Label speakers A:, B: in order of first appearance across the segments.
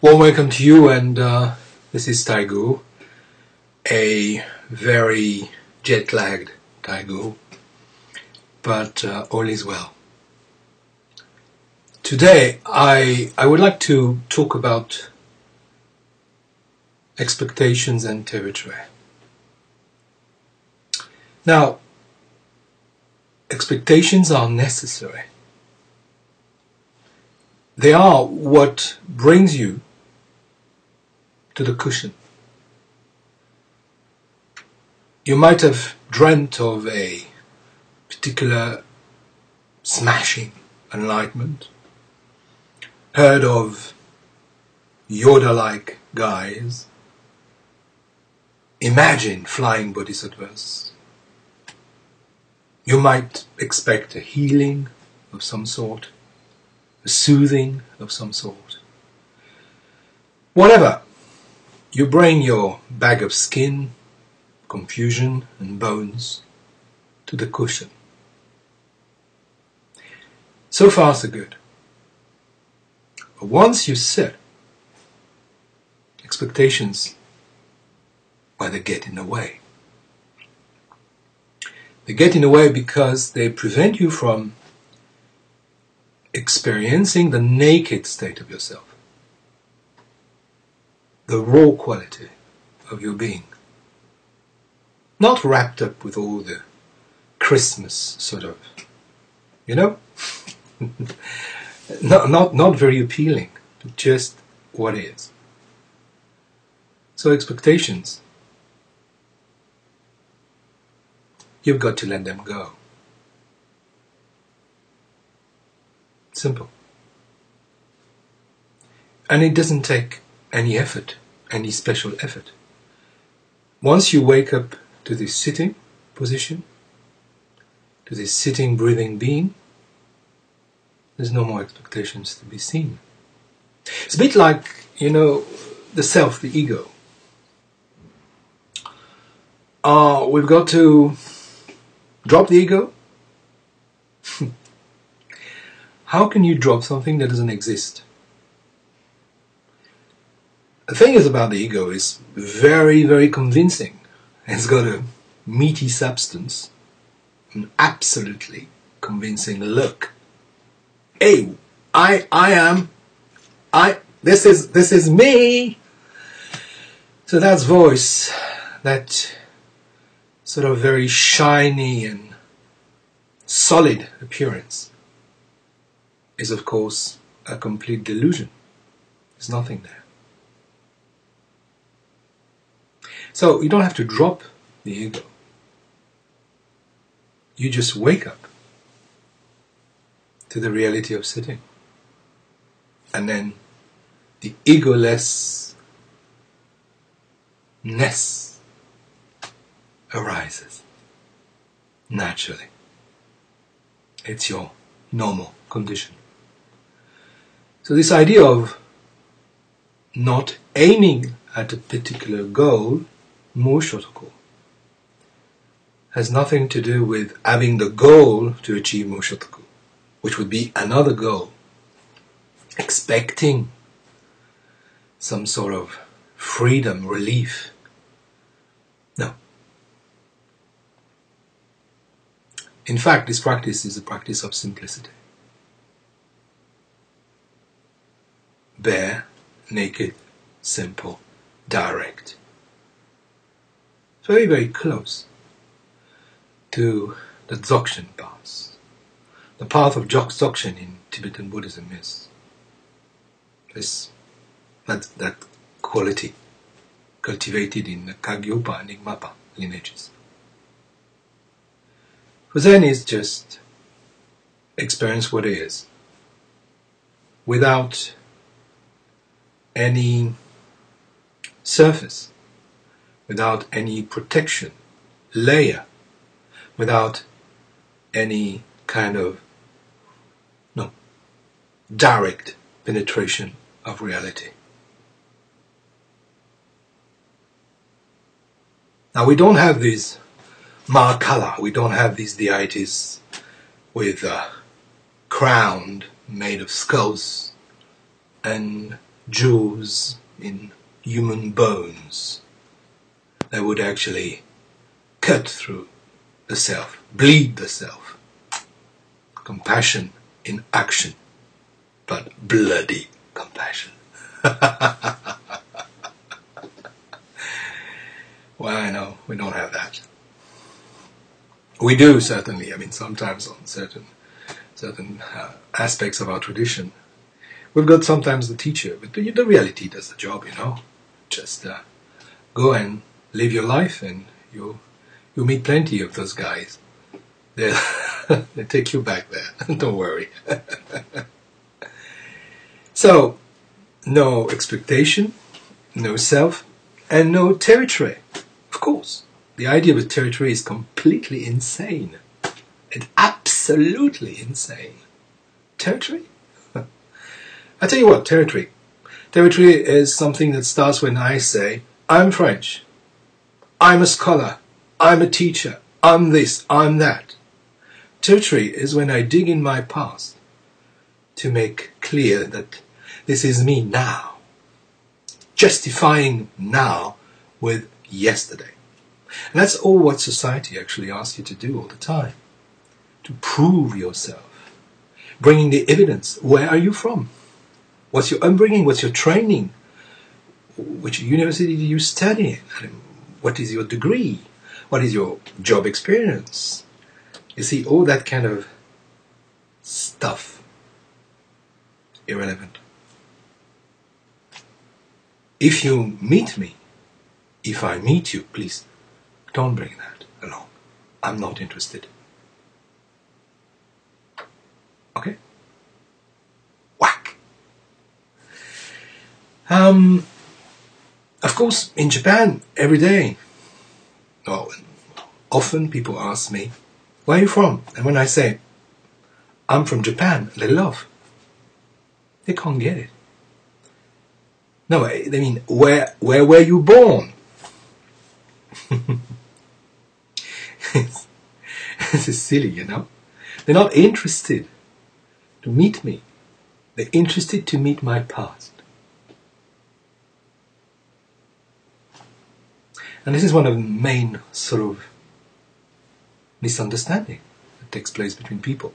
A: Warm welcome to you, and uh, this is Taigu, a very jet lagged Taigu, but uh, all is well. Today, I, I would like to talk about expectations and territory. Now, expectations are necessary. They are what brings you to the cushion. You might have dreamt of a particular smashing enlightenment, heard of Yoda like guys, imagined flying bodhisattvas. You might expect a healing of some sort, a soothing of some sort. Whatever, you bring your bag of skin, confusion, and bones to the cushion. So far, so good. But once you sit, expectations, well, get in the way. They get in the way because they prevent you from experiencing the naked state of yourself the raw quality of your being. Not wrapped up with all the Christmas sort of, you know? not, not, not very appealing, just what is. So, expectations, you've got to let them go. Simple. And it doesn't take any effort, any special effort. Once you wake up to this sitting position, to this sitting, breathing being, there's no more expectations to be seen. It's a bit like, you know, the self, the ego. Uh, we've got to drop the ego. How can you drop something that doesn't exist? The thing is about the ego is very, very convincing. It's got a meaty substance, an absolutely convincing look. Hey, I, I am, I, this is, this is me. So that's voice, that sort of very shiny and solid appearance is of course a complete delusion. There's nothing there. So you don't have to drop the ego. You just wake up to the reality of sitting. And then the egolessness arises naturally. It's your normal condition. So this idea of not aiming at a particular goal Mushotoku has nothing to do with having the goal to achieve Mushotoku, which would be another goal. Expecting some sort of freedom, relief. No. In fact, this practice is a practice of simplicity. Bare, naked, simple, direct very, very close to the Dzogchen path. The path of Dzogchen in Tibetan Buddhism is this, that, that quality cultivated in the Kagyupa and Nyingmapa lineages. For Zen is just experience what is without any surface without any protection layer, without any kind of no direct penetration of reality. Now we don't have these Mahakala, we don't have these deities with uh, a crown made of skulls and jewels in human bones that would actually cut through the self, bleed the self. Compassion in action, but bloody compassion. well, I know we don't have that. We do certainly. I mean, sometimes on certain certain uh, aspects of our tradition, we've got sometimes the teacher, but the, reality does the job. You know, just uh, go and live your life, and you you'll meet plenty of those guys. They'll, they'll take you back there. Don't worry. so, no expectation, no self, and no territory. Of course, the idea of a territory is completely insane. It's absolutely insane. Territory? I tell you what, territory. Territory is something that starts when I say, I'm French. I'm a scholar. I'm a teacher. I'm this. I'm that. Territory is when I dig in my past to make clear that this is me now. Justifying now with yesterday. And that's all what society actually asks you to do all the time. To prove yourself. Bringing the evidence. Where are you from? What's your upbringing? What's your training? Which university do you study? What is your degree? What is your job experience? You see, all that kind of stuff, irrelevant. If you meet me, if I meet you, please don't bring that along. I'm not interested. Okay? Whack! Um, course, in Japan, every day, oh, often people ask me, where are you from? And when I say, I'm from Japan, they laugh. They can't get it. No, I mean, where, where were you born? this is silly, you know? They're not interested to meet me. They're interested to meet my past. And this is one of the main sort of misunderstanding that takes place between people.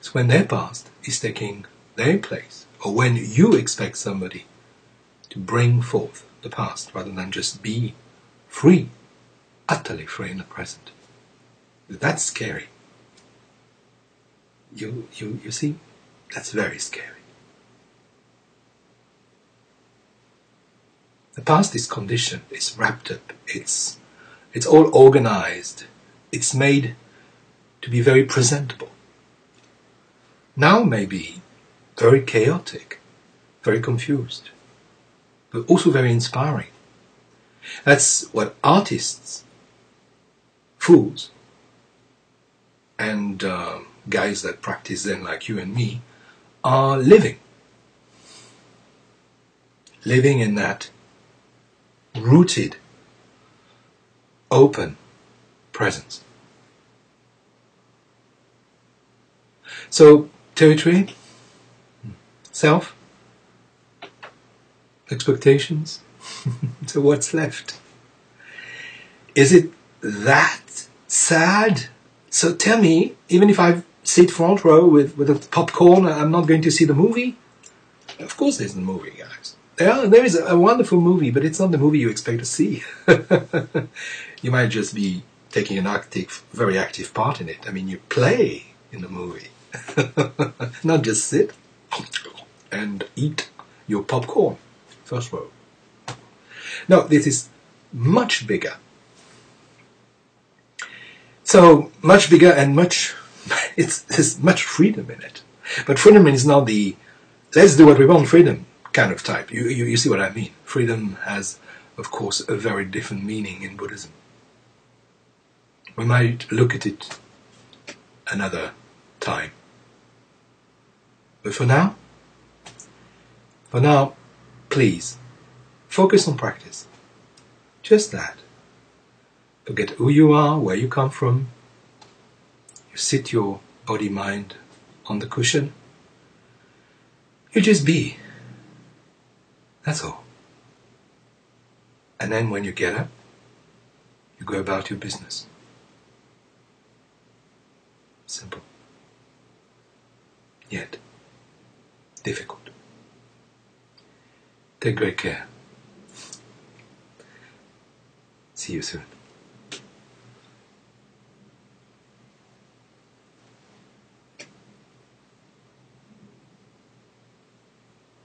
A: It's when their past is taking their place, or when you expect somebody to bring forth the past rather than just be free, utterly free in the present. That's scary. You, you, you see, that's very scary. The past is conditioned, it's wrapped up, it's, it's all organized, it's made to be very presentable. Now maybe very chaotic, very confused, but also very inspiring. That's what artists, fools, and uh, guys that practice Zen like you and me are living. Living in that rooted, open presence. So, territory, self, expectations. so, what's left? Is it that sad? So, tell me, even if I sit front row with, with a popcorn, I'm not going to see the movie? Of course, there's the movie, guys. Yeah, there is a wonderful movie, but it's not the movie you expect to see. you might just be taking an active, very active part in it. I mean, you play in the movie, not just sit and eat your popcorn. First row. No, this is much bigger. So much bigger and much. It's there's much freedom in it, but freedom is not the let's do what we want freedom kind of type. You, you, you see what I mean? Freedom has, of course, a very different meaning in Buddhism. We might look at it another time. But for now, for now, please, focus on practice. Just that. Forget who you are, where you come from. You sit your body mind on the cushion. You just be That's all. And then when you get up, you go about your business. Simple. Yet difficult. Take great care. See you soon.